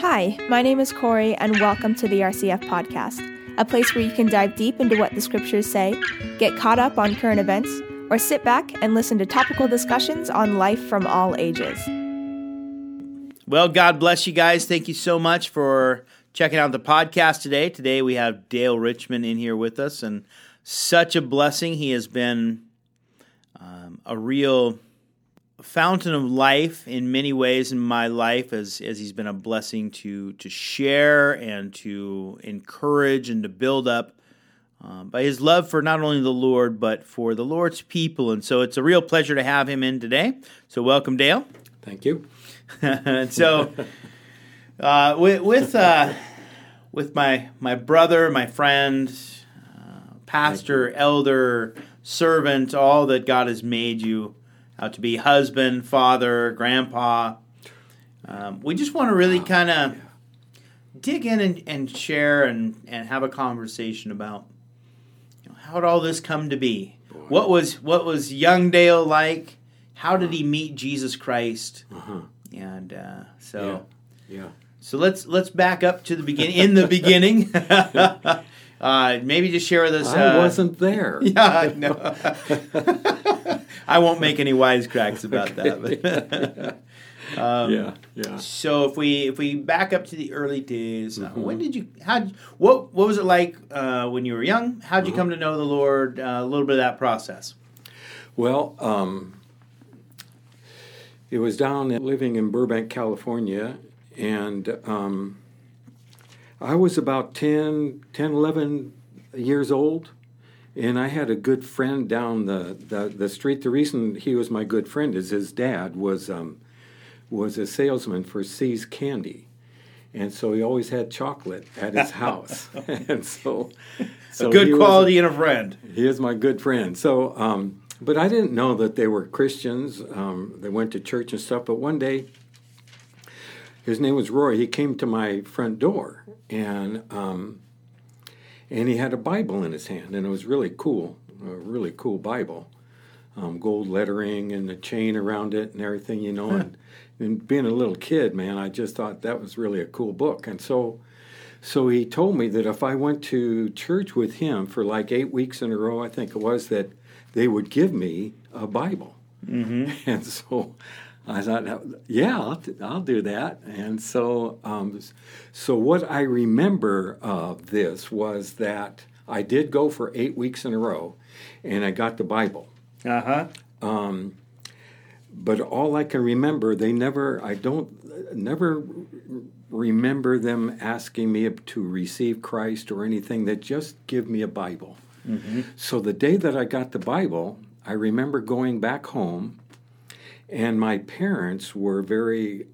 Hi, my name is Corey, and welcome to the RCF Podcast, a place where you can dive deep into what the scriptures say, get caught up on current events, or sit back and listen to topical discussions on life from all ages. Well, God bless you guys. Thank you so much for checking out the podcast today. Today we have Dale Richmond in here with us, and such a blessing. He has been um, a real fountain of life in many ways in my life as, as he's been a blessing to to share and to encourage and to build up um, by his love for not only the Lord but for the Lord's people. And so it's a real pleasure to have him in today. So welcome Dale. Thank you. And so uh, with with, uh, with my my brother my friend uh, pastor elder servant all that God has made you how to be husband, father, grandpa. Um, we just want to really kind of yeah. dig in and, and, share and, and have a conversation about you know, how did all this come to be? Boy. What was what was young Dale like? How did he meet Jesus Christ? Uh-huh. And uh, so, yeah. yeah. So let's let's back up to the beginning. In the beginning, uh, maybe just share with us. I uh, wasn't there. Yeah, no. I won't make any wisecracks about that. But um, yeah, yeah. So if we if we back up to the early days, uh, mm-hmm. when did you? How? What What was it like uh, when you were young? How did you mm-hmm. come to know the Lord? Uh, a little bit of that process. Well, um, it was down living in Burbank, California, and um, I was about 10, 10, 11 years old and I had a good friend down the, the, the, street. The reason he was my good friend is his dad was um, was a salesman for See's Candy, and so he always had chocolate at his house. and so, so a good quality and a friend. He is my good friend. So, um, but I didn't know that they were Christians. Um, they went to church and stuff. But one day, his name was Roy. He came to my front door and um, and he had a Bible in his hand, and it was really cool, a really cool Bible, um, gold lettering and the chain around it and everything, you know. and, and being a little kid, man, I just thought that was really a cool book, and so. So he told me that if I went to church with him for like eight weeks in a row, I think it was, that they would give me a Bible. Mm-hmm. And so I thought, yeah, I'll, I'll do that. And so, um, so what I remember of this was that I did go for eight weeks in a row, and I got the Bible. Uh huh. Um, but all I can remember, they never, I don't, never remember them asking me to receive Christ or anything. They just give me a Bible. Mm-hmm. So the day that I got the Bible, I remember going back home and my parents were very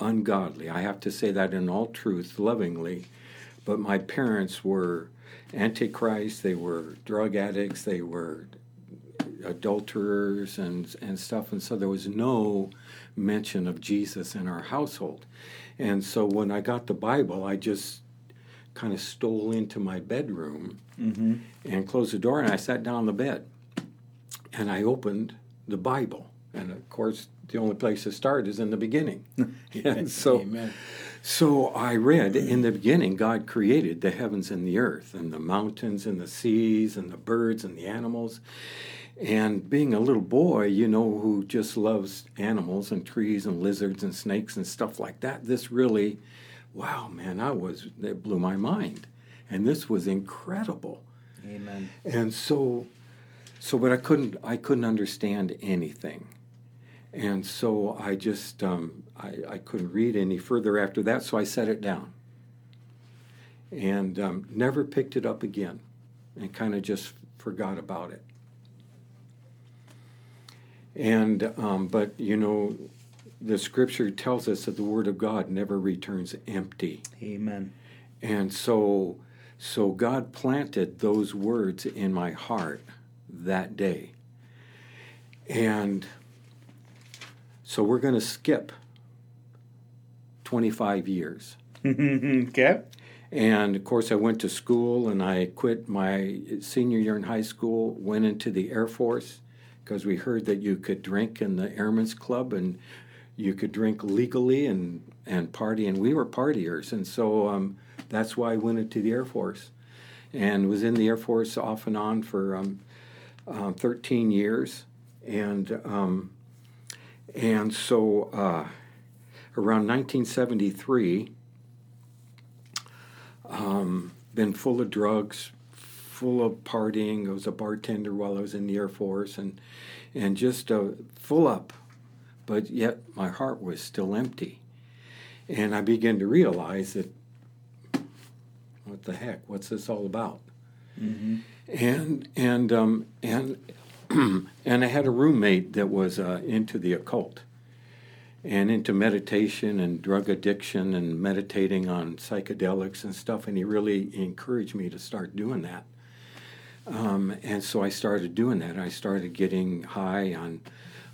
ungodly. I have to say that in all truth, lovingly. But my parents were antichrist, they were drug addicts, they were adulterers and, and stuff. And so there was no mention of Jesus in our household. And so when I got the Bible, I just kind of stole into my bedroom mm-hmm. and closed the door and I sat down on the bed and I opened the Bible. And of course, the only place to start is in the beginning. and so, Amen. so I read in the beginning, God created the heavens and the earth, and the mountains and the seas, and the birds and the animals. And being a little boy, you know, who just loves animals and trees and lizards and snakes and stuff like that, this really, wow, man, I was, it blew my mind. And this was incredible. Amen. And so, so, but I couldn't, I couldn't understand anything. And so I just um, I, I, couldn't read any further after that, so I set it down and um, never picked it up again, and kind of just forgot about it. And um, but you know, the Scripture tells us that the Word of God never returns empty. Amen. And so, so God planted those words in my heart that day, and so we're going to skip 25 years. okay. And of course, I went to school and I quit my senior year in high school, went into the Air Force because we heard that you could drink in the Airmen's Club and you could drink legally and and party, and we were partiers, and so um, that's why I went into the Air Force, and was in the Air Force off and on for um, uh, 13 years, and um, and so uh, around 1973, um, been full of drugs, full of partying. I was a bartender while I was in the Air Force, and and just uh, full up, but yet my heart was still empty. And I began to realize that, what the heck? What's this all about? Mm-hmm. And and um, and and I had a roommate that was uh, into the occult and into meditation and drug addiction and meditating on psychedelics and stuff. And he really encouraged me to start doing that. Um, and so I started doing that. I started getting high on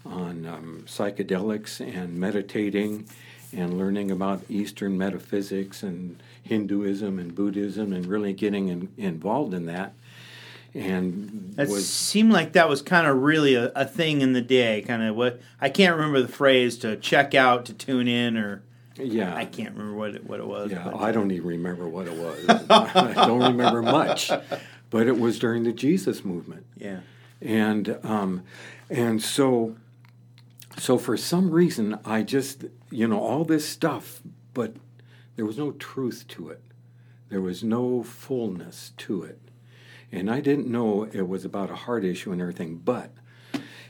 on um, psychedelics and meditating and learning about Eastern metaphysics and Hinduism and Buddhism and really getting in, involved in that. And It was seemed like that was kind of really a, a thing in the day. Kind of what I can't remember the phrase to check out, to tune in, or yeah, I can't remember what it, what it was. Yeah, but- I don't even remember what it was. I don't remember much, but it was during the Jesus movement, yeah. and um, and so so for some reason I just you know all this stuff, but there was no truth to it. There was no fullness to it, and I didn't know it was about a heart issue and everything, but.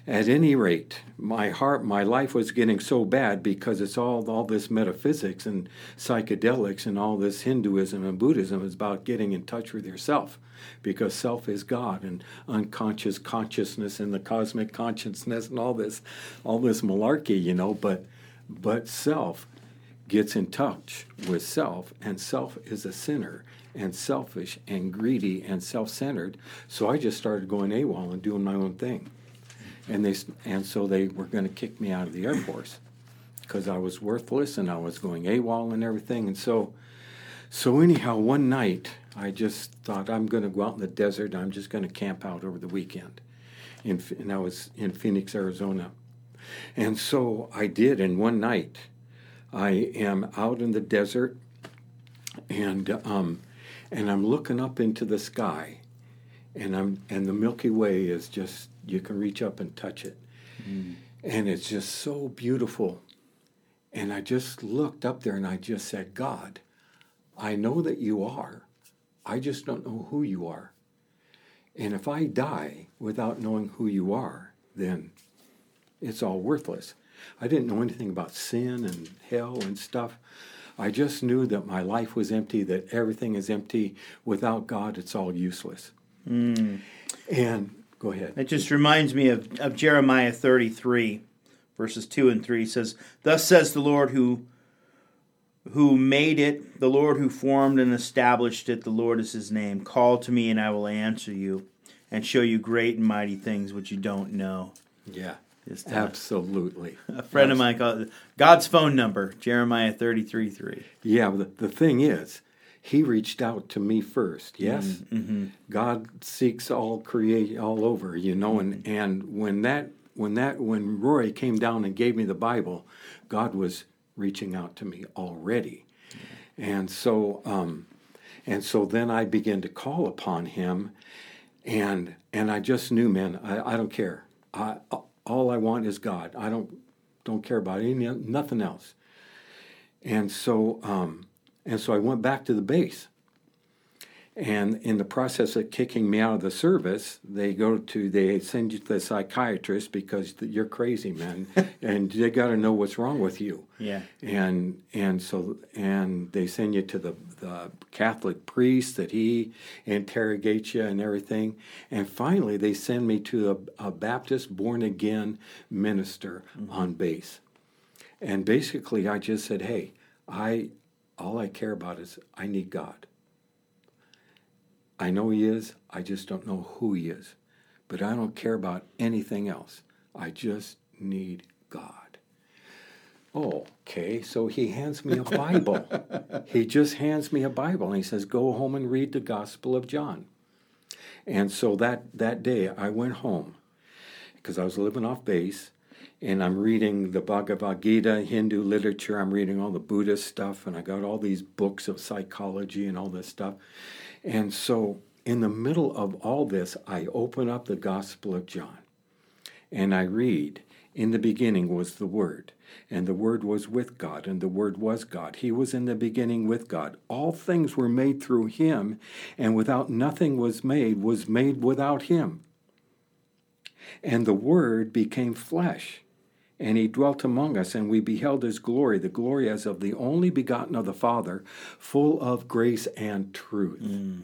At any rate, my heart, my life was getting so bad because it's all all this metaphysics and psychedelics and all this Hinduism and Buddhism is about getting in touch with yourself, because self is God and unconscious consciousness and the cosmic consciousness and all this, all this malarkey, you know. But but self gets in touch with self, and self is a sinner and selfish and greedy and self-centered. So I just started going AWOL and doing my own thing and they and so they were going to kick me out of the Air Force because I was worthless and I was going AWOL and everything. And so, so anyhow, one night I just thought I'm going to go out in the desert. I'm just going to camp out over the weekend, in, and I was in Phoenix, Arizona. And so I did. And one night, I am out in the desert, and um, and I'm looking up into the sky, and I'm and the Milky Way is just you can reach up and touch it, mm. and it's just so beautiful. And I just looked up there and I just said, God, I know that you are. I just don't know who you are. And if I die without knowing who you are, then it's all worthless. I didn't know anything about sin and hell and stuff. I just knew that my life was empty, that everything is empty. Without God, it's all useless. Hmm. And go ahead. It just reminds me of, of Jeremiah 33, verses 2 and 3 It says, Thus says the Lord who who made it, the Lord who formed and established it, the Lord is his name. Call to me and I will answer you and show you great and mighty things which you don't know. Yeah, Just, uh, absolutely. A friend of mine called God's phone number, Jeremiah 33 3. Yeah, the, the thing is, he reached out to me first. Yes, God seeks all create all over, you know, and and when that when that when Roy came down and gave me the Bible, God was reaching out to me already, and so um, and so then I began to call upon Him, and and I just knew, man, I, I don't care. I all I want is God. I don't don't care about any nothing else. And so, um, and so I went back to the base. And in the process of kicking me out of the service, they go to they send you to the psychiatrist because you're crazy, man, and they got to know what's wrong with you. Yeah. And and so and they send you to the the Catholic priest that he interrogates you and everything. And finally, they send me to a, a Baptist born again minister mm-hmm. on base. And basically, I just said, "Hey, I all I care about is I need God. I know He is. I just don't know who He is, but I don't care about anything else. I just need God." Oh, okay. So he hands me a Bible. he just hands me a Bible and he says, "Go home and read the Gospel of John." And so that that day, I went home because I was living off base, and I'm reading the Bhagavad Gita, Hindu literature. I'm reading all the Buddhist stuff, and I got all these books of psychology and all this stuff. And so, in the middle of all this, I open up the Gospel of John and I read, In the beginning was the Word, and the Word was with God, and the Word was God. He was in the beginning with God. All things were made through him, and without nothing was made, was made without him. And the Word became flesh, and he dwelt among us, and we beheld his glory, the glory as of the only begotten of the Father, full of grace and truth. Mm.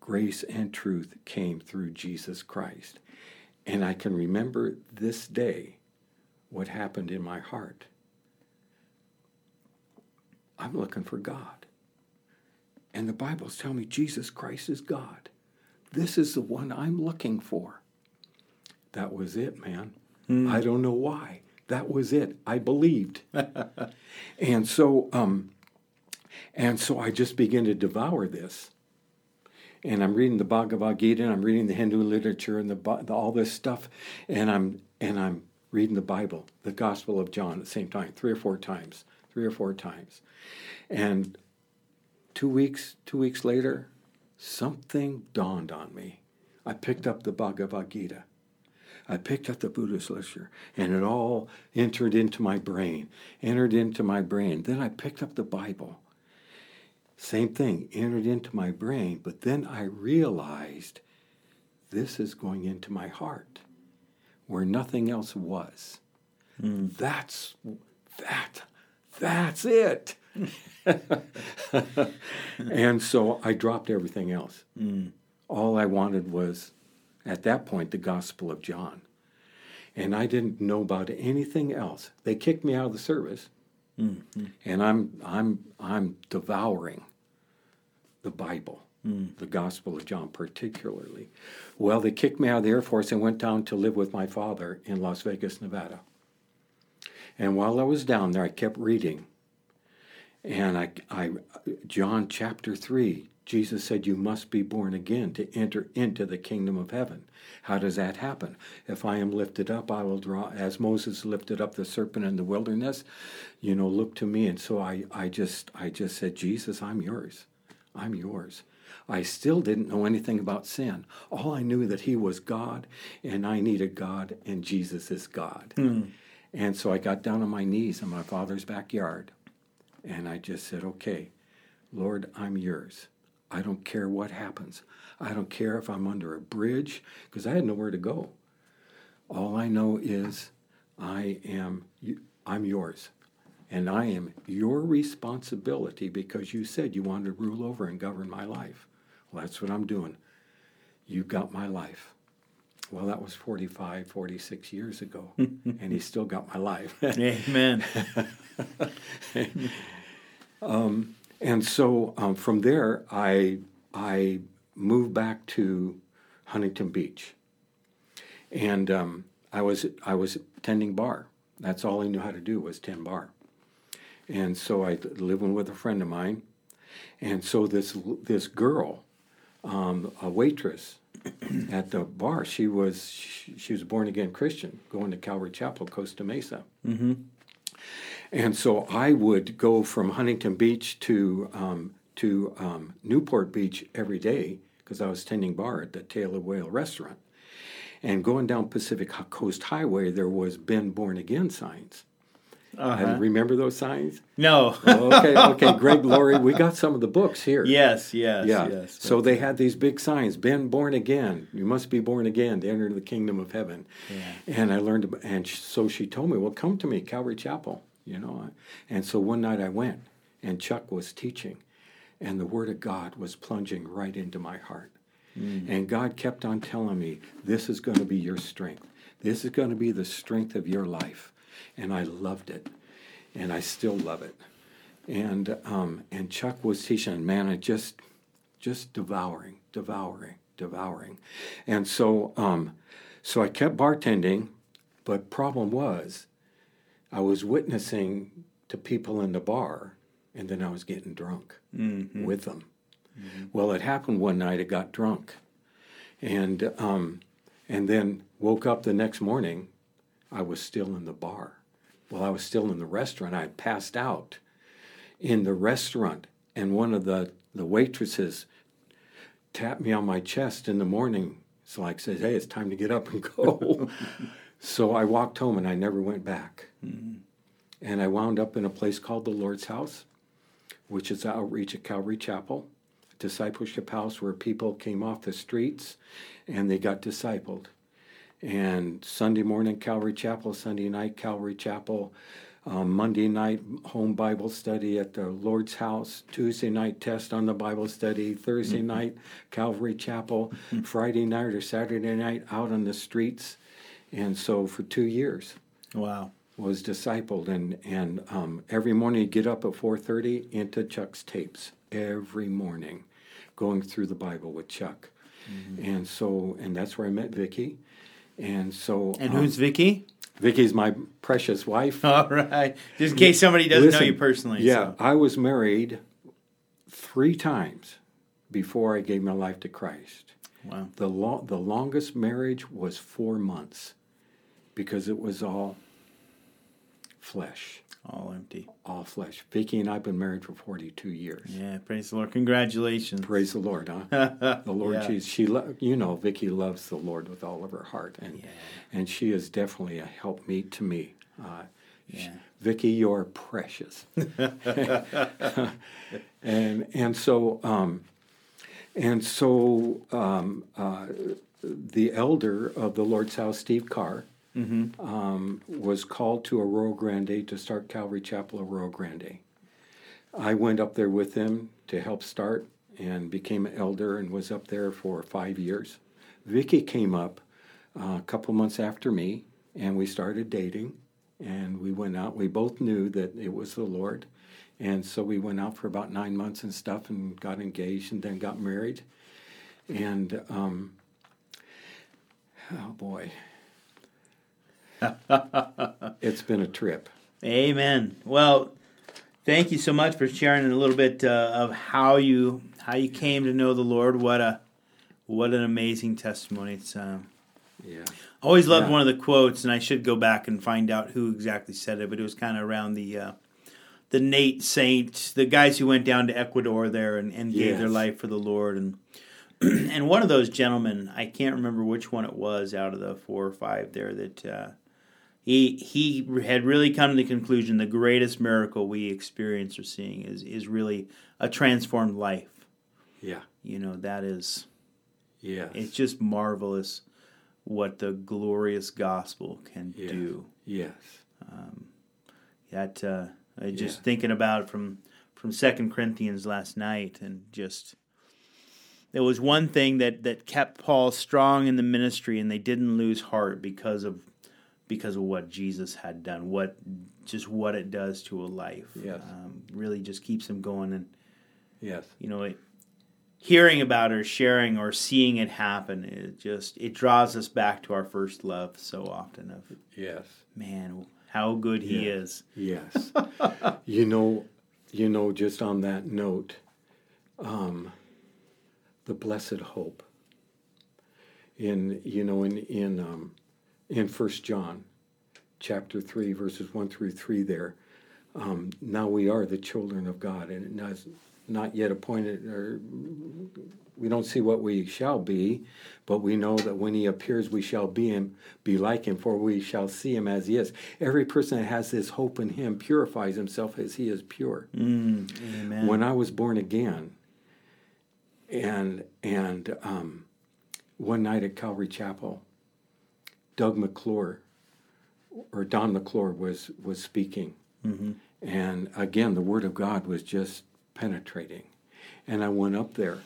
Grace and truth came through Jesus Christ. And I can remember this day what happened in my heart. I'm looking for God. And the Bible's telling me Jesus Christ is God. This is the one I'm looking for. That was it, man. Mm. I don't know why. That was it. I believed. and so um and so I just began to devour this and I'm reading the Bhagavad Gita, and I'm reading the Hindu literature, and the, the, all this stuff, and I'm and I'm reading the Bible, the Gospel of John, at the same time, three or four times, three or four times, and two weeks two weeks later, something dawned on me. I picked up the Bhagavad Gita. I picked up the Buddhist literature, and it all entered into my brain, entered into my brain. Then I picked up the Bible same thing entered into my brain, but then I realized this is going into my heart where nothing else was. Mm. That's that that's it. and so I dropped everything else. Mm. All I wanted was at that point the Gospel of John. And I didn't know about anything else. They kicked me out of the service. Mm-hmm. And I'm I'm I'm devouring the Bible, mm. the Gospel of John particularly. Well, they kicked me out of the Air Force and went down to live with my father in Las Vegas, Nevada. And while I was down there, I kept reading. And I, I John chapter 3, Jesus said, You must be born again to enter into the kingdom of heaven. How does that happen? If I am lifted up, I will draw, as Moses lifted up the serpent in the wilderness, you know, look to me. And so I, I just I just said, Jesus, I'm yours. I'm yours. I still didn't know anything about sin. All I knew that he was God and I needed God and Jesus is God. Mm. And so I got down on my knees in my father's backyard and I just said, "Okay, Lord, I'm yours. I don't care what happens. I don't care if I'm under a bridge because I had nowhere to go. All I know is I am I'm yours and I am your responsibility because you said you wanted to rule over and govern my life. Well, that's what I'm doing. You got my life. Well, that was 45, 46 years ago, and he still got my life. Amen. um, and so um, from there, I I moved back to Huntington Beach, and um, I was I was tending bar. That's all I knew how to do was tend bar. And so I living with a friend of mine, and so this this girl, um, a waitress at the bar, she was she, she, was born again Christian, going to Calvary Chapel, Costa Mesa. Mm-hmm. And so I would go from Huntington Beach to um, to um, Newport Beach every day because I was tending bar at the Tail of Whale restaurant. And going down Pacific Coast Highway, there was Ben Born Again" signs. Uh-huh. remember those signs? No. oh, okay, okay. Greg Laurie, we got some of the books here. Yes, yes, yeah. yes. So they had these big signs: "Been born again. You must be born again to enter the kingdom of heaven." Yeah. And I learned, and so she told me, "Well, come to me, Calvary Chapel." You know, and so one night I went, and Chuck was teaching, and the Word of God was plunging right into my heart. Mm. And God kept on telling me, This is going to be your strength. This is going to be the strength of your life and I loved it, and I still love it. And um, and Chuck was teaching, man, I just just devouring, devouring, devouring, and so um, so I kept bartending, but problem was, I was witnessing to people in the bar, and then I was getting drunk mm-hmm. with them. Mm-hmm. Well, it happened one night. I got drunk, and um, and then woke up the next morning I was still in the bar. Well, I was still in the restaurant. I had passed out in the restaurant, and one of the, the waitresses tapped me on my chest in the morning. So like says, "Hey, it's time to get up and go." so I walked home, and I never went back. Mm-hmm. And I wound up in a place called the Lord's House, which is outreach at Calvary Chapel, discipleship house where people came off the streets and they got discipled. And Sunday morning, Calvary Chapel, Sunday night, Calvary Chapel, um, Monday night, home Bible study at the Lord's house, Tuesday night, test on the Bible study, Thursday mm-hmm. night, Calvary Chapel, mm-hmm. Friday night or Saturday night, out on the streets. And so for two years. Wow. Was discipled and and um, every morning you get up at four thirty into Chuck's tapes every morning, going through the Bible with Chuck, mm-hmm. and so and that's where I met Vicky, and so. And um, who's Vicky? Vicky's my precious wife. All right. Just in case somebody doesn't Listen, know you personally. Yeah, so. I was married three times before I gave my life to Christ. Wow. The lo- the longest marriage was four months because it was all flesh. All empty. All flesh. Vicky and I've been married for 42 years. Yeah, praise the Lord. Congratulations. Praise the Lord, huh? the Lord yeah. Jesus. She, lo- you know, Vicky loves the Lord with all of her heart, and yeah. and she is definitely a helpmeet to me. Uh, yeah. She, Vicky, you're precious. and and so um, and so um, uh, the elder of the Lord's house, Steve Carr, mm-hmm. um, was called to Arroyo Grande to start Calvary Chapel Arroyo Grande. I went up there with him to help start and became an elder and was up there for five years. Vicky came up uh, a couple months after me, and we started dating. And we went out. We both knew that it was the Lord, and so we went out for about nine months and stuff, and got engaged, and then got married. And um, oh boy, it's been a trip. Amen. Well, thank you so much for sharing a little bit uh, of how you how you came to know the Lord. What a what an amazing testimony. It's um, yeah. I always loved yeah. one of the quotes, and I should go back and find out who exactly said it, but it was kind of around the uh, the Nate Saint, the guys who went down to Ecuador there and, and gave yes. their life for the Lord, and and one of those gentlemen, I can't remember which one it was out of the four or five there that uh, he he had really come to the conclusion the greatest miracle we experience or seeing is is really a transformed life. Yeah. You know, that is yeah. It's just marvelous what the glorious gospel can yes. do. Yes. Um, that uh, I just yeah. thinking about from from Second Corinthians last night, and just there was one thing that that kept Paul strong in the ministry, and they didn't lose heart because of because of what Jesus had done, what just what it does to a life. Yes. Um, really just keeps him going. And, yes. you know, it, hearing about or sharing or seeing it happen, it just, it draws us back to our first love so often of, yes, man, how good he yeah. is. Yes. you know, you know, just on that note, um, the blessed hope in, you know, in, in, um, in First John, chapter three, verses one through three. There, um, now we are the children of God, and it has not yet appointed, or we don't see what we shall be, but we know that when He appears, we shall be Him, be like Him, for we shall see Him as He is. Every person that has this hope in Him purifies himself as He is pure. Mm, amen. When I was born again, and and um, one night at Calvary Chapel Doug McClure or Don McClure was was speaking, mm-hmm. and again the Word of God was just penetrating, and I went up there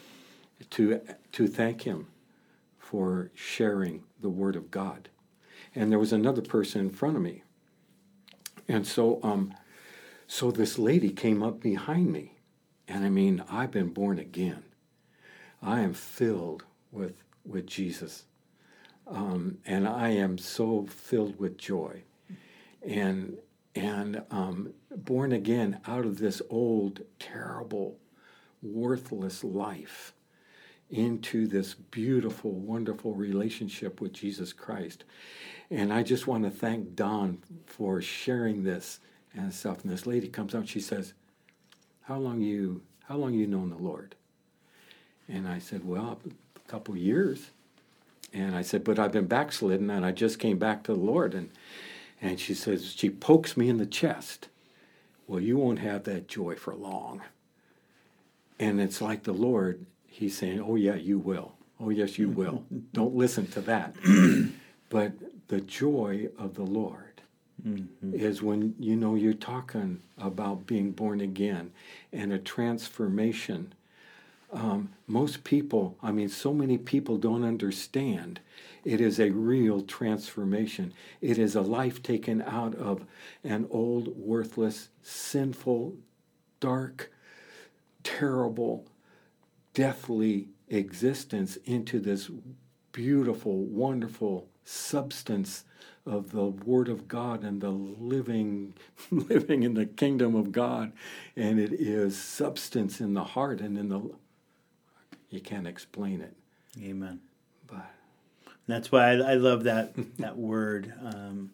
to to thank him for sharing the Word of God, and there was another person in front of me, and so um, so this lady came up behind me, and I mean I've been born again, I am filled with with Jesus um, and I am so filled with joy, and and um, born again out of this old, terrible, worthless life, into this beautiful, wonderful relationship with Jesus Christ. And I just want to thank Don for sharing this and stuff. And this lady comes out, she says, How long you how long you known the Lord? And I said, Well, a couple years. And I said, But I've been backslidden and I just came back to the Lord. And and she says, she pokes me in the chest. Well, you won't have that joy for long. And it's like the Lord, He's saying, Oh, yeah, you will. Oh, yes, you will. Don't listen to that. but the joy of the Lord mm-hmm. is when you know you're talking about being born again and a transformation. Um, most people, I mean, so many people don't understand. It is a real transformation. It is a life taken out of an old, worthless, sinful, dark, terrible, deathly existence into this beautiful, wonderful substance of the Word of God and the living, living in the kingdom of God. And it is substance in the heart and in the. You can't explain it. Amen. But that's why I, I love that that word um,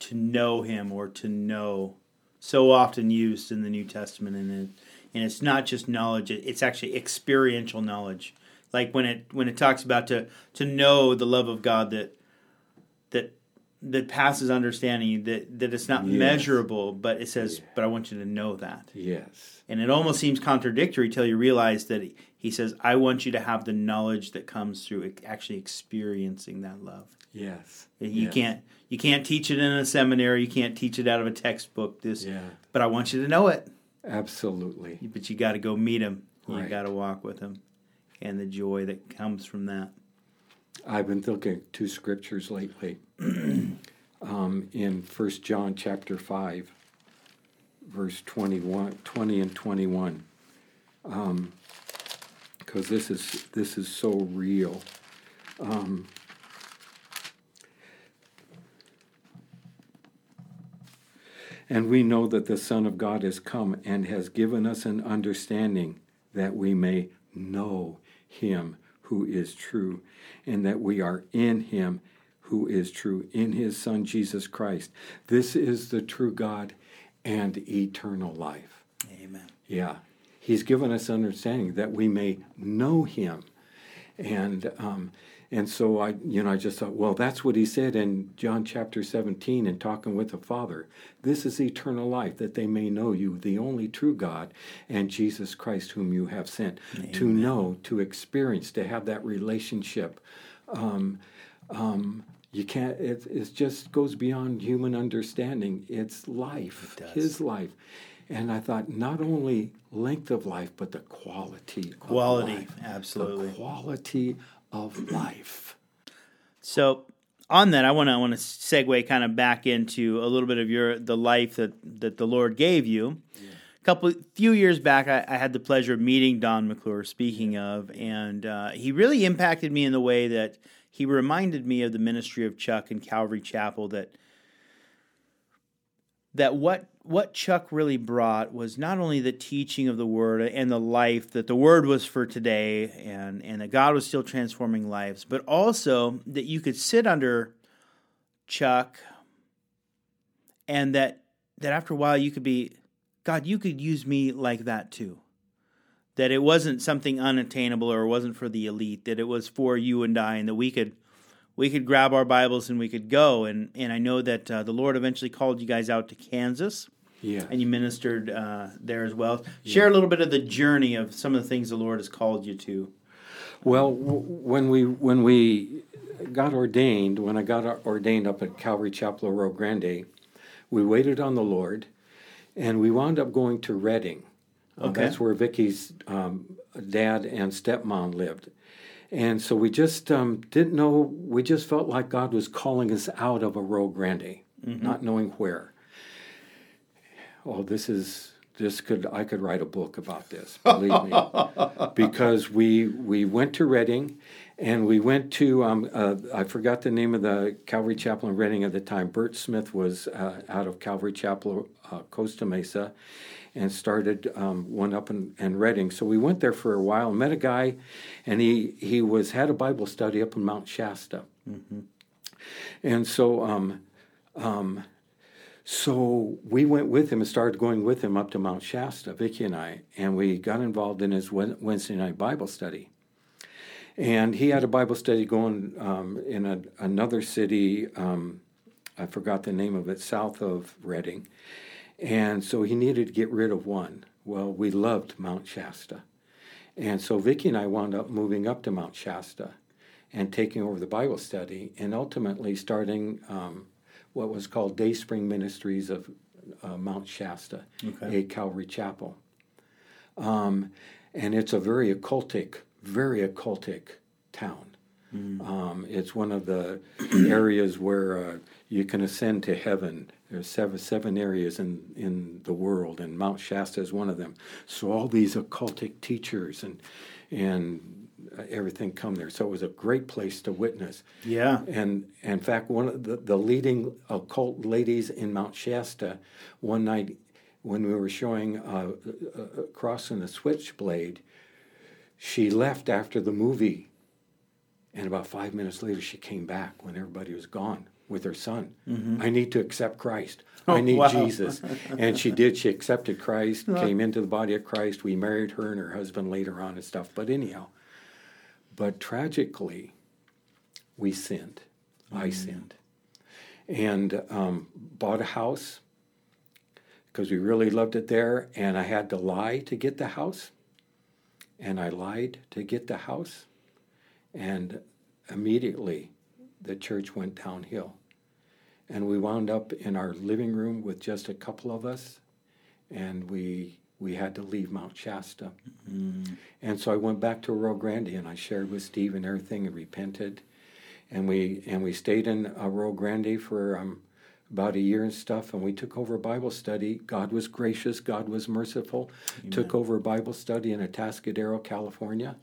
to know Him or to know. So often used in the New Testament, and it, and it's not just knowledge; it's actually experiential knowledge. Like when it when it talks about to to know the love of God that that that passes understanding that that it's not yes. measurable but it says yeah. but i want you to know that yes and it almost seems contradictory till you realize that he says i want you to have the knowledge that comes through actually experiencing that love. Yes. You yes. can't you can't teach it in a seminary. You can't teach it out of a textbook. This yeah. but i want you to know it. Absolutely. But you got to go meet him. Right. you got to walk with him. And the joy that comes from that. I've been thinking two scriptures lately. um, in First John chapter five, verse 21, 20 and twenty one, because this is this is so real. Um, And we know that the Son of God has come and has given us an understanding that we may know him who is true, and that we are in him who is true, in his Son Jesus Christ. This is the true God and eternal life. Amen. Yeah. He's given us understanding that we may know him. And um, and so I, you know, I just thought, well, that's what he said in John chapter 17 in talking with the Father. This is eternal life, that they may know you, the only true God, and Jesus Christ, whom you have sent. Amen. To know, to experience, to have that relationship. Um, um, you can't, it, it just goes beyond human understanding. It's life, it his life. And I thought, not only length of life, but the quality. Quality, absolutely. The quality of life. So on that, I want to I want to segue kind of back into a little bit of your the life that that the Lord gave you. Yeah. A couple few years back, I, I, had the pleasure of meeting Don McClure. Speaking of, and uh, he really impacted me in the way that he reminded me of the ministry of Chuck and Calvary Chapel. That that what what Chuck really brought was not only the teaching of the word and the life that the word was for today and and that God was still transforming lives, but also that you could sit under Chuck and that that after a while you could be God, you could use me like that too. That it wasn't something unattainable or it wasn't for the elite, that it was for you and I, and that we could we could grab our Bibles and we could go. And and I know that uh, the Lord eventually called you guys out to Kansas. Yeah. And you ministered uh, there as well. Yeah. Share a little bit of the journey of some of the things the Lord has called you to. Well, w- when we when we got ordained, when I got ordained up at Calvary Chapel Arroyo Grande, we waited on the Lord, and we wound up going to Redding. Uh, okay. That's where Vicky's um, dad and stepmom lived. And so we just um, didn't know, we just felt like God was calling us out of Arroyo Grande, mm-hmm. not knowing where. Oh, this is this could I could write a book about this, believe me, because we we went to Redding, and we went to um, uh, I forgot the name of the Calvary Chapel in Redding at the time. Bert Smith was uh, out of Calvary Chapel, uh, Costa Mesa, and started um, one up in, in Redding. So we went there for a while, met a guy, and he, he was had a Bible study up in Mount Shasta. Mm-hmm. And so um, um, so we went with him and started going with him up to Mount Shasta, Vicki and I, and we got involved in his Wednesday night Bible study. And he had a Bible study going um, in a, another city, um, I forgot the name of it, south of Redding. And so he needed to get rid of one. Well, we loved Mount Shasta. And so Vicki and I wound up moving up to Mount Shasta and taking over the Bible study and ultimately starting um, what was called Day Spring Ministries of uh, Mount Shasta, okay. a Calvary Chapel. Um, and it's a very occultic, very occultic town. Mm. Um, it's one of the areas where uh, you can ascend to heaven. There's seven, seven areas in, in the world, and Mount Shasta is one of them. So all these occultic teachers and and everything come there. So it was a great place to witness. Yeah. And, and in fact, one of the, the leading occult ladies in Mount Shasta, one night when we were showing uh, a, a cross and a switchblade, she left after the movie. And about five minutes later, she came back when everybody was gone with her son. Mm-hmm. I need to accept Christ. Oh, I need wow. Jesus. and she did. She accepted Christ, came into the body of Christ. We married her and her husband later on and stuff. But anyhow, but tragically, we sinned. Mm. I sinned. And um, bought a house because we really loved it there. And I had to lie to get the house. And I lied to get the house. And immediately, the church went downhill. And we wound up in our living room with just a couple of us. And we we had to leave Mount Shasta. Mm. And so I went back to Arroyo Grande and I shared with Steve and everything and repented. And we and we stayed in uh, Arroyo Grande for um, about a year and stuff. And we took over Bible study. God was gracious. God was merciful. Amen. Took over Bible study in Atascadero, California,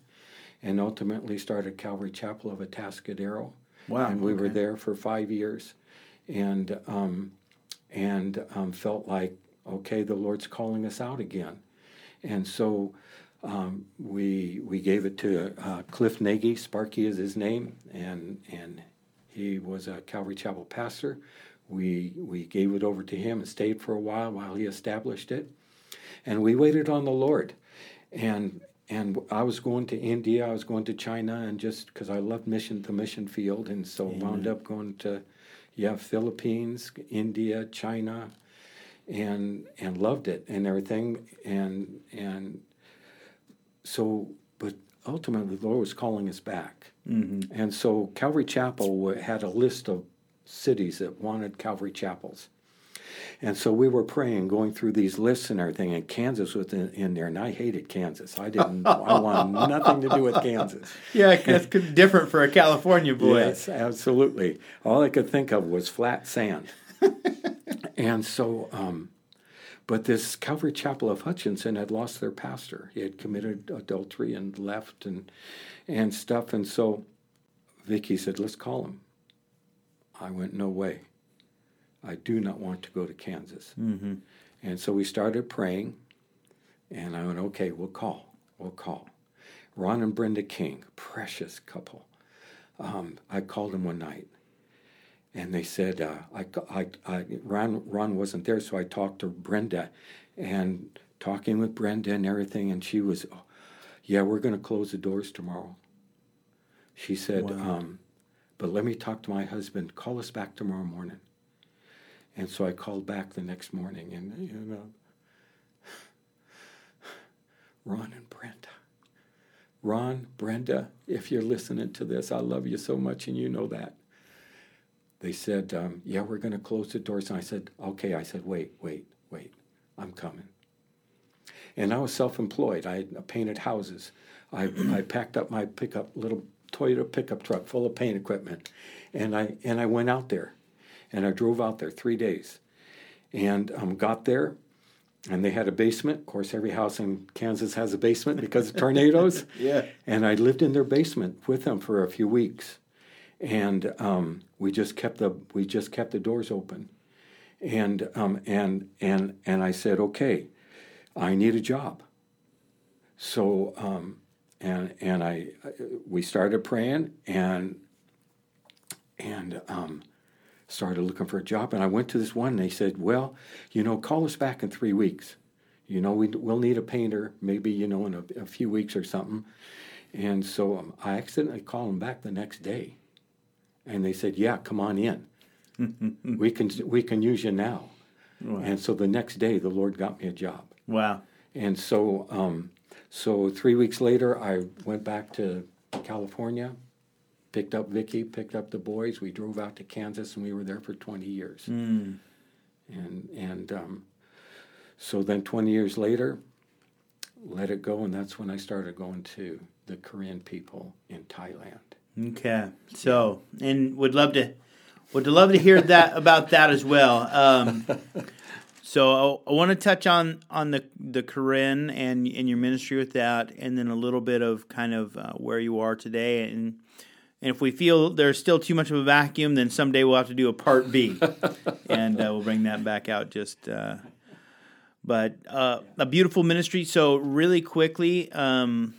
and ultimately started Calvary Chapel of Atascadero. Wow! And we okay. were there for five years, and um, and um, felt like okay, the Lord's calling us out again. And so um, we we gave it to uh, Cliff Nagy. Sparky is his name, and and he was a Calvary Chapel pastor. We we gave it over to him and stayed for a while while he established it, and we waited on the Lord, and and I was going to India, I was going to China, and just because I loved mission the mission field, and so Amen. wound up going to yeah Philippines, India, China, and and loved it and everything. And and so but ultimately the Lord was calling us back. Mm-hmm. and so Calvary Chapel had a list of cities that wanted Calvary chapels and so we were praying, going through these lists and everything, and Kansas was in, in there, and I hated Kansas. I didn't. I wanted nothing to do with Kansas. Yeah, that's different for a California boy. Yes, absolutely. All I could think of was flat sand. and so, um, but this Calvary Chapel of Hutchinson had lost their pastor. He had committed adultery and left and and stuff. And so Vicki said, "Let's call him." I went, "No way. I do not want to go to Kansas." Mm-hmm. And so we started praying, and I went, "Okay, we'll call. We'll call." Ron and Brenda King, precious couple. Um, I called them one night and they said uh, I, I, I, Ron, Ron wasn't there, so I talked to Brenda, and talking with Brenda and everything, and she was, oh, yeah, we're going to close the doors tomorrow. She said, wow. um, but let me talk to my husband. Call us back tomorrow morning. And so I called back the next morning, and you know, Ron and Brenda. Ron, Brenda, if you're listening to this, I love you so much, and you know that they said, um, Yeah, we're going to close the doors. And I said, Okay. I said, Wait, wait, wait. I'm coming. And I was self employed. I painted houses. I, I packed up my pickup, little Toyota pickup truck full of paint equipment. And I, and I went out there. And I drove out there three days. And um, got there. And they had a basement. Of course, every house in Kansas has a basement because of tornadoes. yeah. And I lived in their basement with them for a few weeks and um, we just kept the we just kept the doors open, and um, and and and I said, okay, I need a job. So, um, and and I, we started praying and and um, started looking for a job. And I went to this one, and they said, "Well, you know, call us back in three weeks. You know, we, we'll need a painter, maybe you know, in a, a few weeks or something." And so um, I accidentally called them back the next day, and they said, "Yeah, come on in. we can we can use you now." Wow. And so the next day, the Lord got me a job. Wow. And so, um, so three weeks later, I went back to California, picked up Vicky, picked up the boys. We drove out to Kansas, and we were there for 20 years. Mm. And and um, so then 20 years later, let it go, and that's when I started going to the Karen people in Thailand. Okay. So, and would love to would love to hear that about that as well. Um, so I, I want to touch on on the the Karen and and your ministry with that, and then a little bit of kind of uh, where you are today, and and if we feel there's still too much of a vacuum, then someday we'll have to do a part B, and uh, we'll bring that back out. Just, uh, but uh, a beautiful ministry. So really quickly. Um,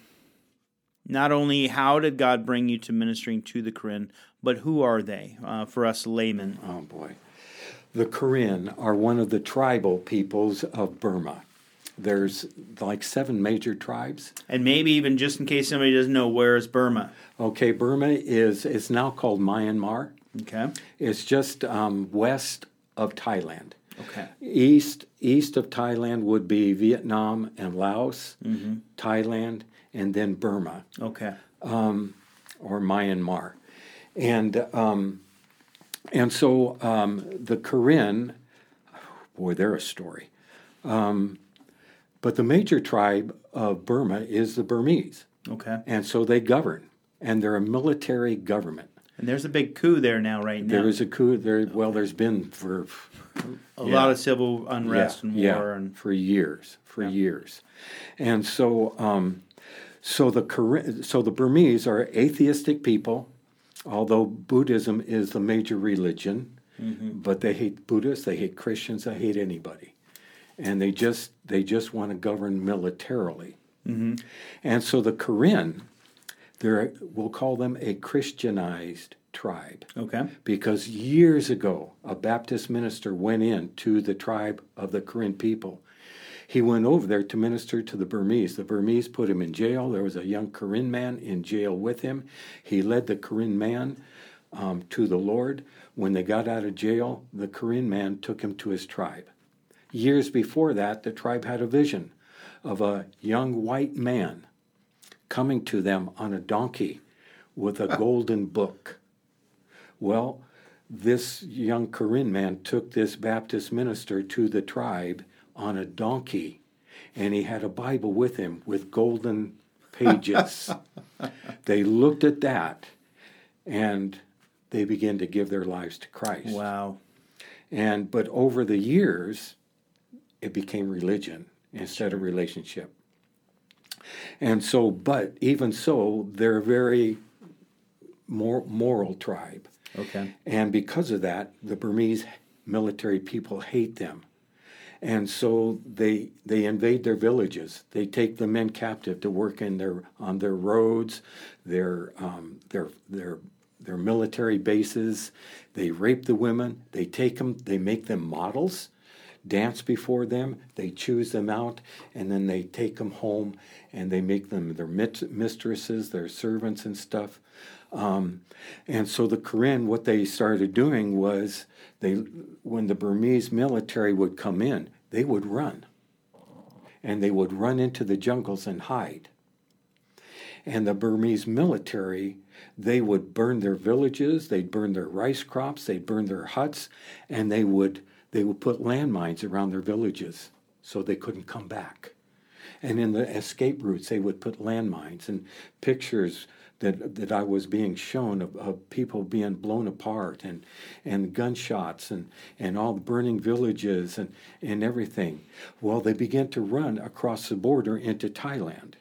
not only how did God bring you to ministering to the Karen, but who are they uh, for us laymen? Oh boy. The Karen are one of the tribal peoples of Burma. There's like seven major tribes. And maybe even just in case somebody doesn't know, where is Burma? Okay, Burma is it's now called Myanmar. Okay. It's just um, west of Thailand. Okay. East east of Thailand would be Vietnam and Laos, mm-hmm. Thailand, and then Burma. Okay. Um, or Myanmar, and um, and so um, the Karen, boy, they're a story. Um, but the major tribe of Burma is the Burmese. Okay. And so they govern, and they're a military government. And there's a big coup there now, right now. There is a coup there. Well, there's been for a yeah. lot of civil unrest yeah, and war, yeah, and for years, for years, and so um, so the so the Burmese are atheistic people although Buddhism is the major religion, mm-hmm. but they hate Buddhists, they hate Christians, they hate anybody, and they just they just want to govern militarily. Mm-hmm. And so the Karen, they're we'll call them a Christianized tribe. Okay. Because years ago, a Baptist minister went in to the tribe of the Karen people he went over there to minister to the Burmese. The Burmese put him in jail. There was a young Karen man in jail with him. He led the Karen man um, to the Lord. When they got out of jail, the Karen man took him to his tribe. Years before that, the tribe had a vision of a young white man coming to them on a donkey with a ah. golden book. Well, this young Karen man took this Baptist minister to the tribe on a donkey, and he had a Bible with him with golden pages. they looked at that and they began to give their lives to Christ. Wow. And but over the years it became religion instead of relationship. And so but even so they're a very more moral tribe. Okay. And because of that the Burmese military people hate them and so they they invade their villages. They take the men captive to work in their on their roads, their um, their their their military bases. They rape the women. They take them. They make them models, dance before them. They choose them out, and then they take them home and they make them their mistresses, their servants, and stuff. Um, and so the Karen, what they started doing was they, when the Burmese military would come in, they would run. And they would run into the jungles and hide. And the Burmese military, they would burn their villages, they'd burn their rice crops, they'd burn their huts, and they would they would put landmines around their villages so they couldn't come back. And in the escape routes, they would put landmines and pictures that that I was being shown of, of, people being blown apart and and gunshots and and all the burning villages and and everything. Well, they began to run across the border into Thailand,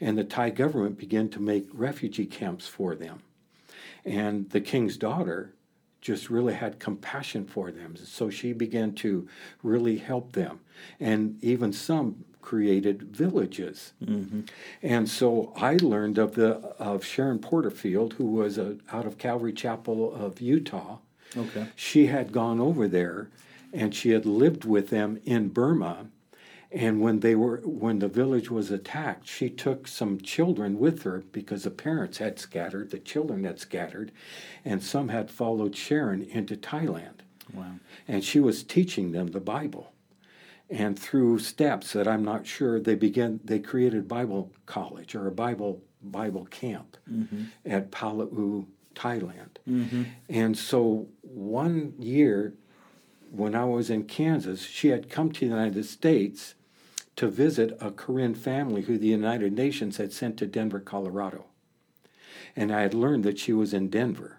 and the Thai government began to make refugee camps for them, and the king's daughter just really had compassion for them. So she began to really help them. And even some created villages. Mm-hmm. And so I learned of the of Sharon Porterfield, who was a, out of Calvary Chapel of Utah. Okay. She had gone over there, and she had lived with them in Burma. And when they were when the village was attacked, she took some children with her because the parents had scattered, the children had scattered, and some had followed Sharon into Thailand. Wow. And she was teaching them the Bible. And through steps that I'm not sure, they began they created Bible college or a Bible Bible camp mm-hmm. at Palau, Thailand. Mm-hmm. And so one year when I was in Kansas, she had come to the United States to visit a Karen family who the United Nations had sent to Denver, Colorado. And I had learned that she was in Denver.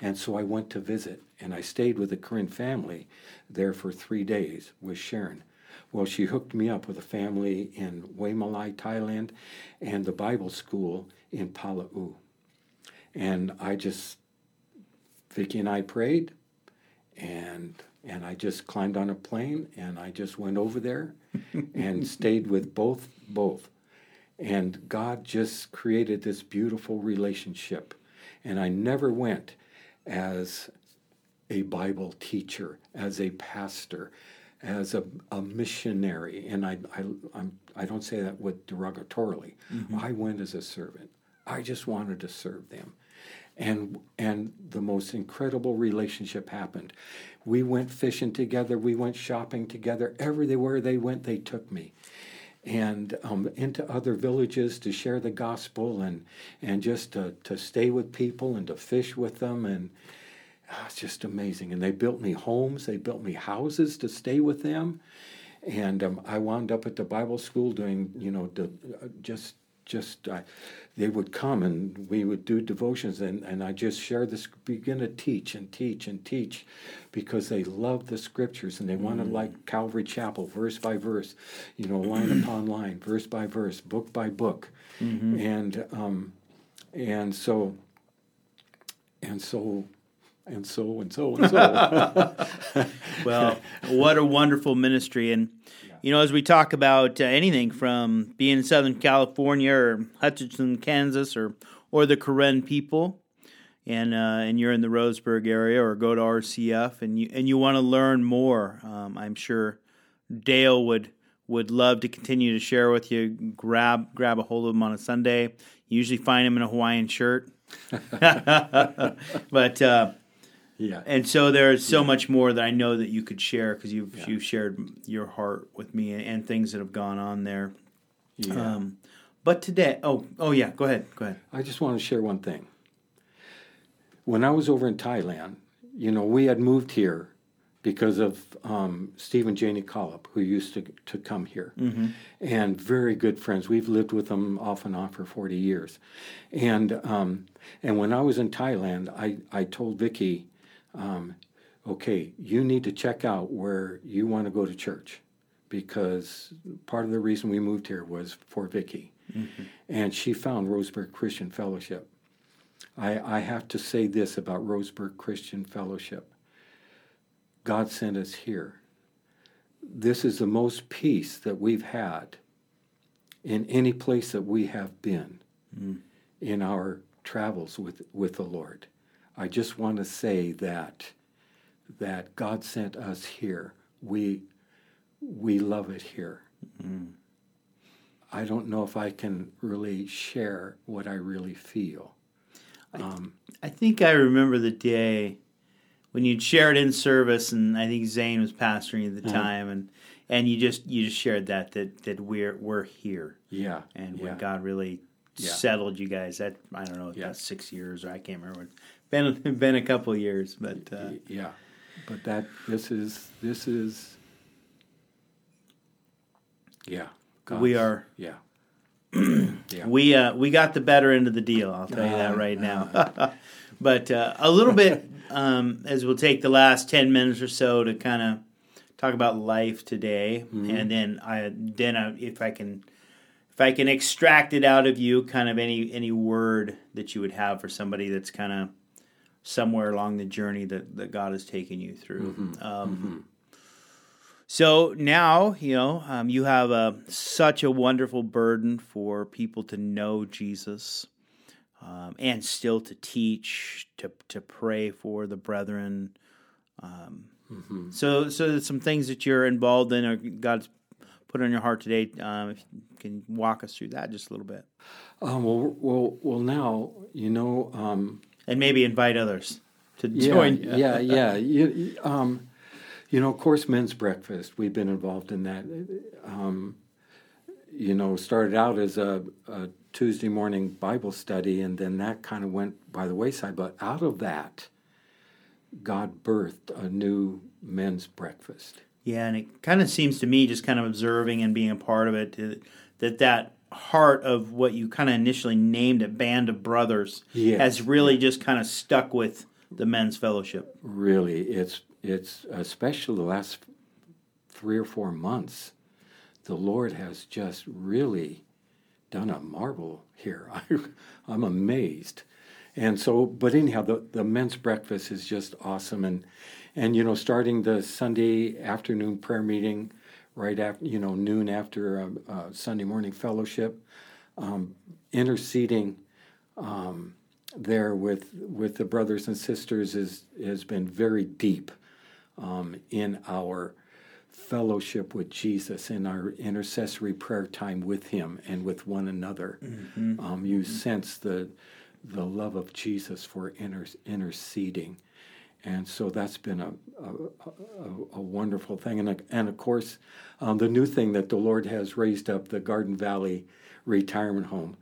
And so I went to visit, and I stayed with the Karen family there for three days with Sharon. Well, she hooked me up with a family in Waimalai, Thailand, and the Bible school in Palau. And I just, Vicki and I prayed, and and I just climbed on a plane, and I just went over there, and stayed with both both, and God just created this beautiful relationship, and I never went as a Bible teacher, as a pastor, as a, a missionary, and I, I, I'm, I don't say that with derogatorily. Mm-hmm. I went as a servant. I just wanted to serve them. And, and the most incredible relationship happened. We went fishing together, we went shopping together. Everywhere they went, they took me. And um, into other villages to share the gospel and, and just to, to stay with people and to fish with them. And Ah, it's just amazing. And they built me homes, they built me houses to stay with them. And um, I wound up at the Bible school doing, you know, uh, just, just, uh, they would come and we would do devotions and, and I just share this, begin to teach and teach and teach because they love the scriptures and they want to like Calvary Chapel, verse by verse, you know, line upon line, verse by verse, book by book. And, um, and so, and so and so and so and so. Well, what a wonderful ministry. And, you know, as we talk about uh, anything from being in Southern California or Hutchinson, Kansas, or, or the Karen people, and, uh, and you're in the Roseburg area or go to RCF and you, and you want to learn more, um, I'm sure Dale would would love to continue to share with you. Grab grab a hold of him on a Sunday. You usually find him in a Hawaiian shirt. but uh, yeah. and so there's so much more that I know that you could share because you've you've shared your heart with me and, and things that have gone on there. yeah. Um, but today, oh oh yeah, go ahead, go ahead. I just want to share one thing. When I was over in Thailand, you know, we had moved here because of um, Stephen Janie Collop, who used to, to come here, and very good friends. We've lived with them off and on for 40 years. And, um, and when I was in Thailand, I, I told Vicky, um, okay, you need to check out where you want to go to church because part of the reason we moved here was for Vicky. And she found Roseburg Christian Fellowship. I, I have to say this about Roseburg Christian Fellowship God sent us here. This is the most peace that we've had in any place that we have been in our travels with, with the Lord. I just want to say that that God sent us here. We we love it here. I don't know if I can really share what I really feel. I think I remember the day when you'd shared in service, and I think Zane was pastoring at the uh-huh. time, and and you just you just shared that that that we're we're here, Yeah. and yeah. when God really Yeah. settled you guys, that I don't know, Yeah. about six years or I can't remember. It's been been a couple of years, but uh, yeah. But that this is this is yeah. we are Yeah. yeah. we uh, we got the better end of the deal. I'll tell you that Uh, right now. but uh, a little bit um, as we'll take the last ten minutes or so to kind of talk about life today, Mm-hmm. and then I then I, if I can if I can extract it out of you, kind of any any word that you would have for somebody that's kind of somewhere along the journey that, that God has taken you through. Mm-hmm. Um, So now, you know, um, you have a, such a wonderful burden for people to know Jesus um, and still to teach, to, to pray for the brethren. Um, mm-hmm. So, so some things that you're involved in or God's put on your heart today. Um, if you can walk us through that just a little bit. Um, well, well, well. Now you know, um, and maybe invite others to yeah, join. yeah, yeah. You, um, you know, of course, men's breakfast. We've been involved in that. Um, you know, started out as a, a, Tuesday morning Bible study, and then that kind of went by the wayside. But out of that, God birthed a new men's breakfast. Yeah, and it kind of seems to me, just kind of observing and being a part of it, that that heart of what you kind of initially named a band of brothers has really just kind of stuck with the men's fellowship. Really, it's it's especially the last three or four months, the Lord has just really done a marvel here. I, I'm amazed. And so, but anyhow, the, the men's breakfast is just awesome. And, and, you know, starting the Sunday afternoon prayer meeting right after, you know, noon after a, a Sunday morning fellowship, um, interceding um, there with, with the brothers and sisters is, has been very deep um, in our fellowship with Jesus, in our intercessory prayer time with Him and with one another. Mm-hmm. Um, you mm-hmm. sense the the love of Jesus for inter- interceding. And so that's been a, a, a, a wonderful thing. And, and of course, um, the new thing that the Lord has raised up the Garden Valley Retirement Home.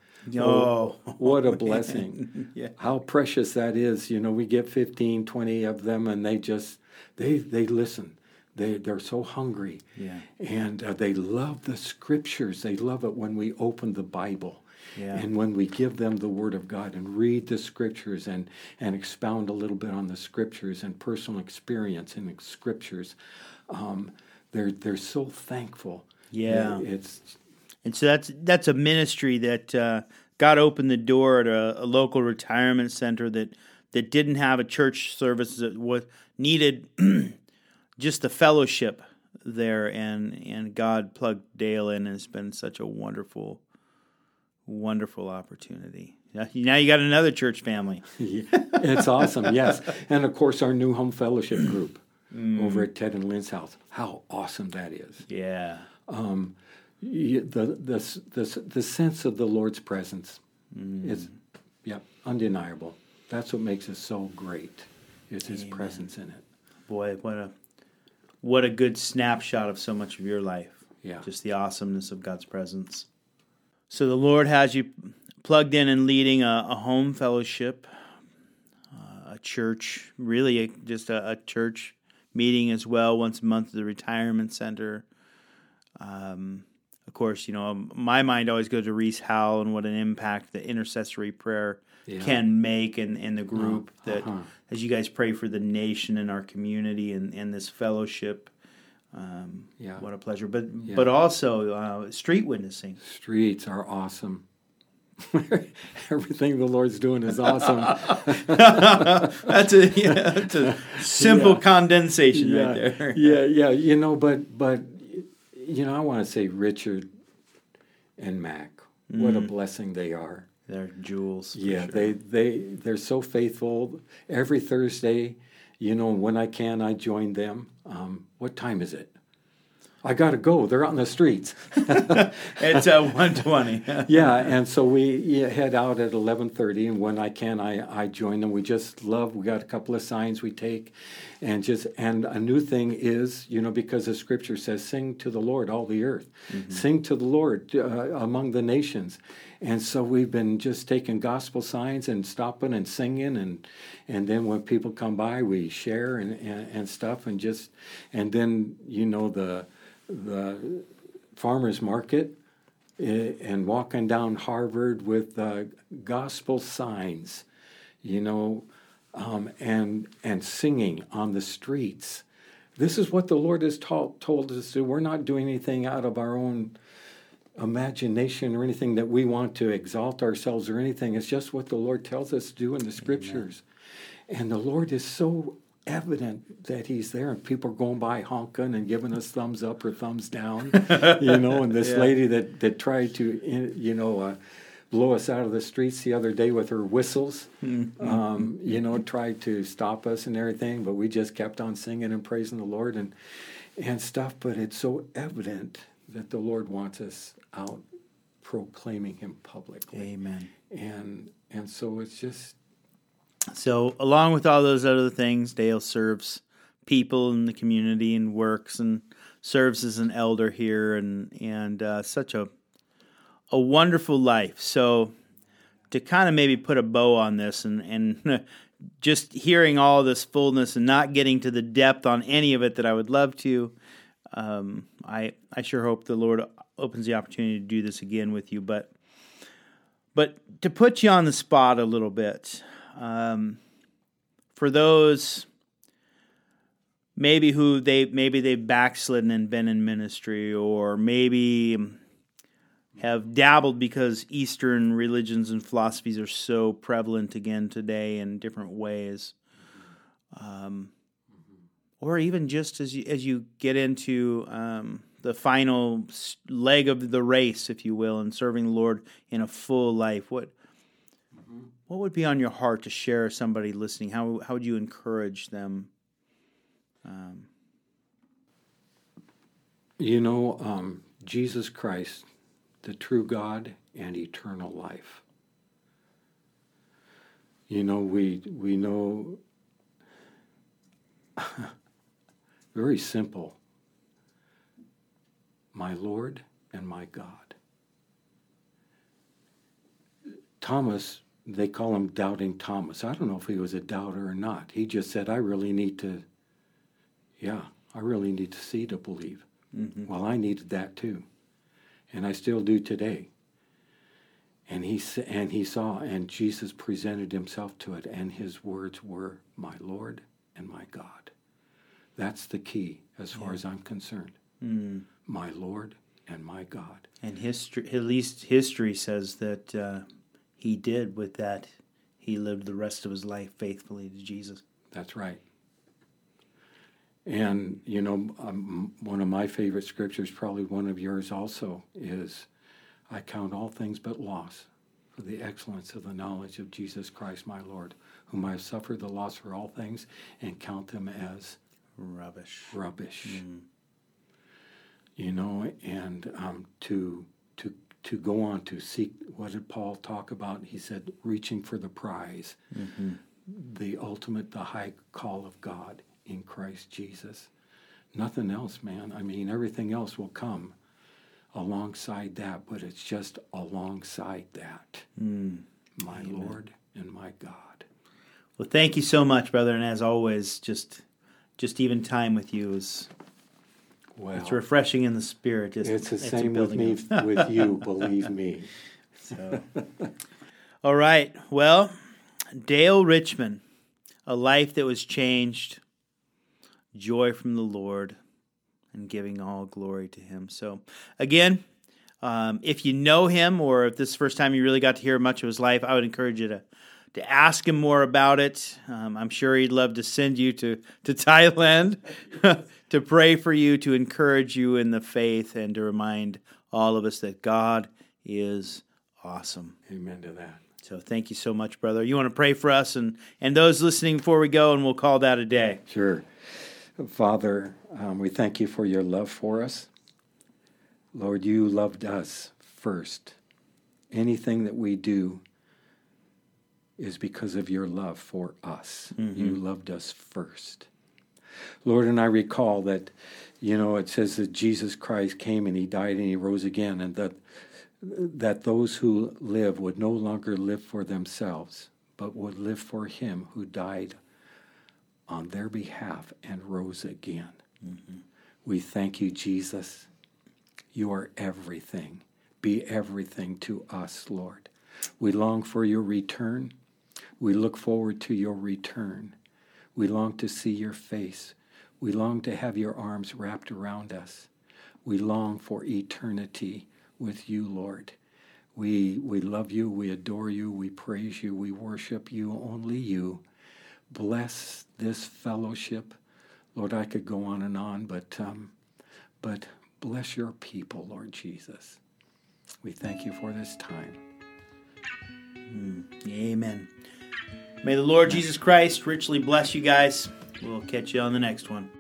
Oh, what a blessing. yeah. How precious that is. You know, we get 15, 20 of them, and they just they they listen. They they're so hungry, yeah. and uh, they love the scriptures. They love it when we open the Bible. Yeah. And when we give them the Word of God and read the Scriptures and, and expound a little bit on the Scriptures and personal experience in the Scriptures, um, they're they're so thankful. Yeah, it's and so that's that's a ministry that uh, God opened the door at a, a, local retirement center that that didn't have a church service that was needed just the fellowship there and and God plugged Dale in and it's been such a wonderful wonderful opportunity. Now you got another church family. yeah, it's awesome, yes. And of course our new home fellowship group mm. over at Ted and Lynn's house. How awesome that is. Yeah. Um, the, the, the, the sense of the Lord's presence mm. is yeah, undeniable. That's what makes it so great is his Amen. presence in it. Boy, what a what a good snapshot of so much of your life. Yeah. Just the awesomeness of God's presence. So the Lord has you plugged in and leading a, a home fellowship, uh, a church, really a, just a, a, church meeting as well once a month at the retirement center. Um, of course, you know, my mind always goes to Rees Howells and what an impact the intercessory prayer yeah. can make in, in the group uh, that uh-huh. as you guys pray for the nation and our community and, and this fellowship. Um, yeah. What a pleasure. But yeah. but also uh, street witnessing. Streets are awesome. Everything the Lord's doing is awesome. that's a yeah, that's a simple yeah. condensation yeah. right there. yeah, yeah. You know, but but you know, I want to say Richard and Mac. Mm. What a mm. blessing they are. They're jewels. Yeah, sure. they they they're so faithful. Every Thursday, you know, when I can, I join them. Um, what time is it? I got to go. They're out in the streets. it's uh, one twenty. yeah, and so we head out at eleven thirty, and when I can, I, I join them. We just love. We got a couple of signs we take, and just and a new thing is, you know, because the Scripture says, "Sing to the Lord, all the earth, mm-hmm. sing to the Lord uh, among the nations." And so we've been just taking gospel signs and stopping and singing, and and then when people come by, we share and, and, and stuff, and just and then you know the the farmers market eh, and walking down Harvard with uh, gospel signs, you know, um, and and singing on the streets. This is what the Lord has told told us to. We're not doing anything out of our own imagination or anything that we want to exalt ourselves or anything. It's just what the Lord tells us to do in the scriptures. Amen. And the Lord is so evident that he's there and people are going by honking and giving us thumbs up or thumbs down you know and this Yeah. lady that that tried to you know uh, blow us out of the streets the other day with her whistles Mm-hmm. um, you know tried to stop us and everything but we just kept on singing and praising the lord and and stuff but it's so evident that the lord wants us out proclaiming him publicly Amen. and and so it's just So, along with all those other things, Dale serves people in the community and works and serves as an elder here, and and uh, such a a wonderful life. So, to kind of maybe put a bow on this, and and just hearing all this fullness and not getting to the depth on any of it that I would love to, um, I I sure hope the Lord opens the opportunity to do this again with you, but. But to put you on the spot a little bit, um, for those maybe who they maybe they've backslidden and been in ministry, or maybe have dabbled because Eastern religions and philosophies are so prevalent again today in different ways. Um, or even just as you, as you get into um, the final leg of the race, if you will, and serving the Lord in a full life, what what would be on your heart to share with somebody listening? How how would you encourage them? Um, You know, um, Jesus Christ, the true God and eternal life. You know, we we know very simple. My Lord and my God. Thomas, they call him doubting Thomas. I don't know if he was a doubter or not. He just said, I really need to, yeah, I really need to see to believe. Mm-hmm. Well, I needed that too, and I still do today. And he and he saw, and Jesus presented himself to it, and his words were, "My Lord and my God." That's the key, as far as I'm concerned. My Lord and my God. and history, at least history says that uh, he did with that. He lived the rest of his life faithfully to Jesus. That's right. And, you know, um, one of my favorite scriptures, probably one of yours also, is I count all things but loss for the excellence of the knowledge of Jesus Christ my Lord, whom I have suffered the loss for all things and count them as Rubbish. rubbish. Mm. You know, and um, to to to go on to seek. What did Paul talk about? He said, reaching for the prize, mm-hmm. the ultimate, the high call of God in Christ Jesus. Nothing else, man. I mean, everything else will come alongside that, but it's just alongside that. Mm. My Lord and my God. Well, thank you so much, brother. And as always, just just even time with you is Well, it's refreshing in the spirit. Just, it's the same with me, with you. Believe me. So. All right. Well, Dale Richmond, a life that was changed, joy from the Lord, and giving all glory to Him. So, again, um, if you know him or if this is the first time you really got to hear much of his life, I would encourage you to to ask him more about it. Um, I'm sure he'd love to send you to to Thailand to pray for you, to encourage you in the faith, and to remind all of us that God is awesome. Amen to that. So thank you so much, brother. You want to pray for us and and those listening before we go, and we'll call that a day. Sure. Father, um, we thank you for your love for us. Lord, you loved us first. Anything that we do is because of your love for us. Mm-hmm. You loved us first. Lord, and I recall that, you know, it says that Jesus Christ came and he died and he rose again, and that that those who live would no longer live for themselves, but would live for him who died on their behalf and rose again. Mm-hmm. We thank you, Jesus. You are everything. Be everything to us, Lord. We long for your return. We look forward to your return. We long to see your face. We long to have your arms wrapped around us. We long for eternity with you, Lord. We, we love you, we adore you, we praise you, we worship you, only you. bless this fellowship. Lord, I could go on and on, but um, but bless your people, Lord Jesus. We thank you for this time. Mm, amen. May the Lord Jesus Christ richly bless you guys. We'll catch you on the next one.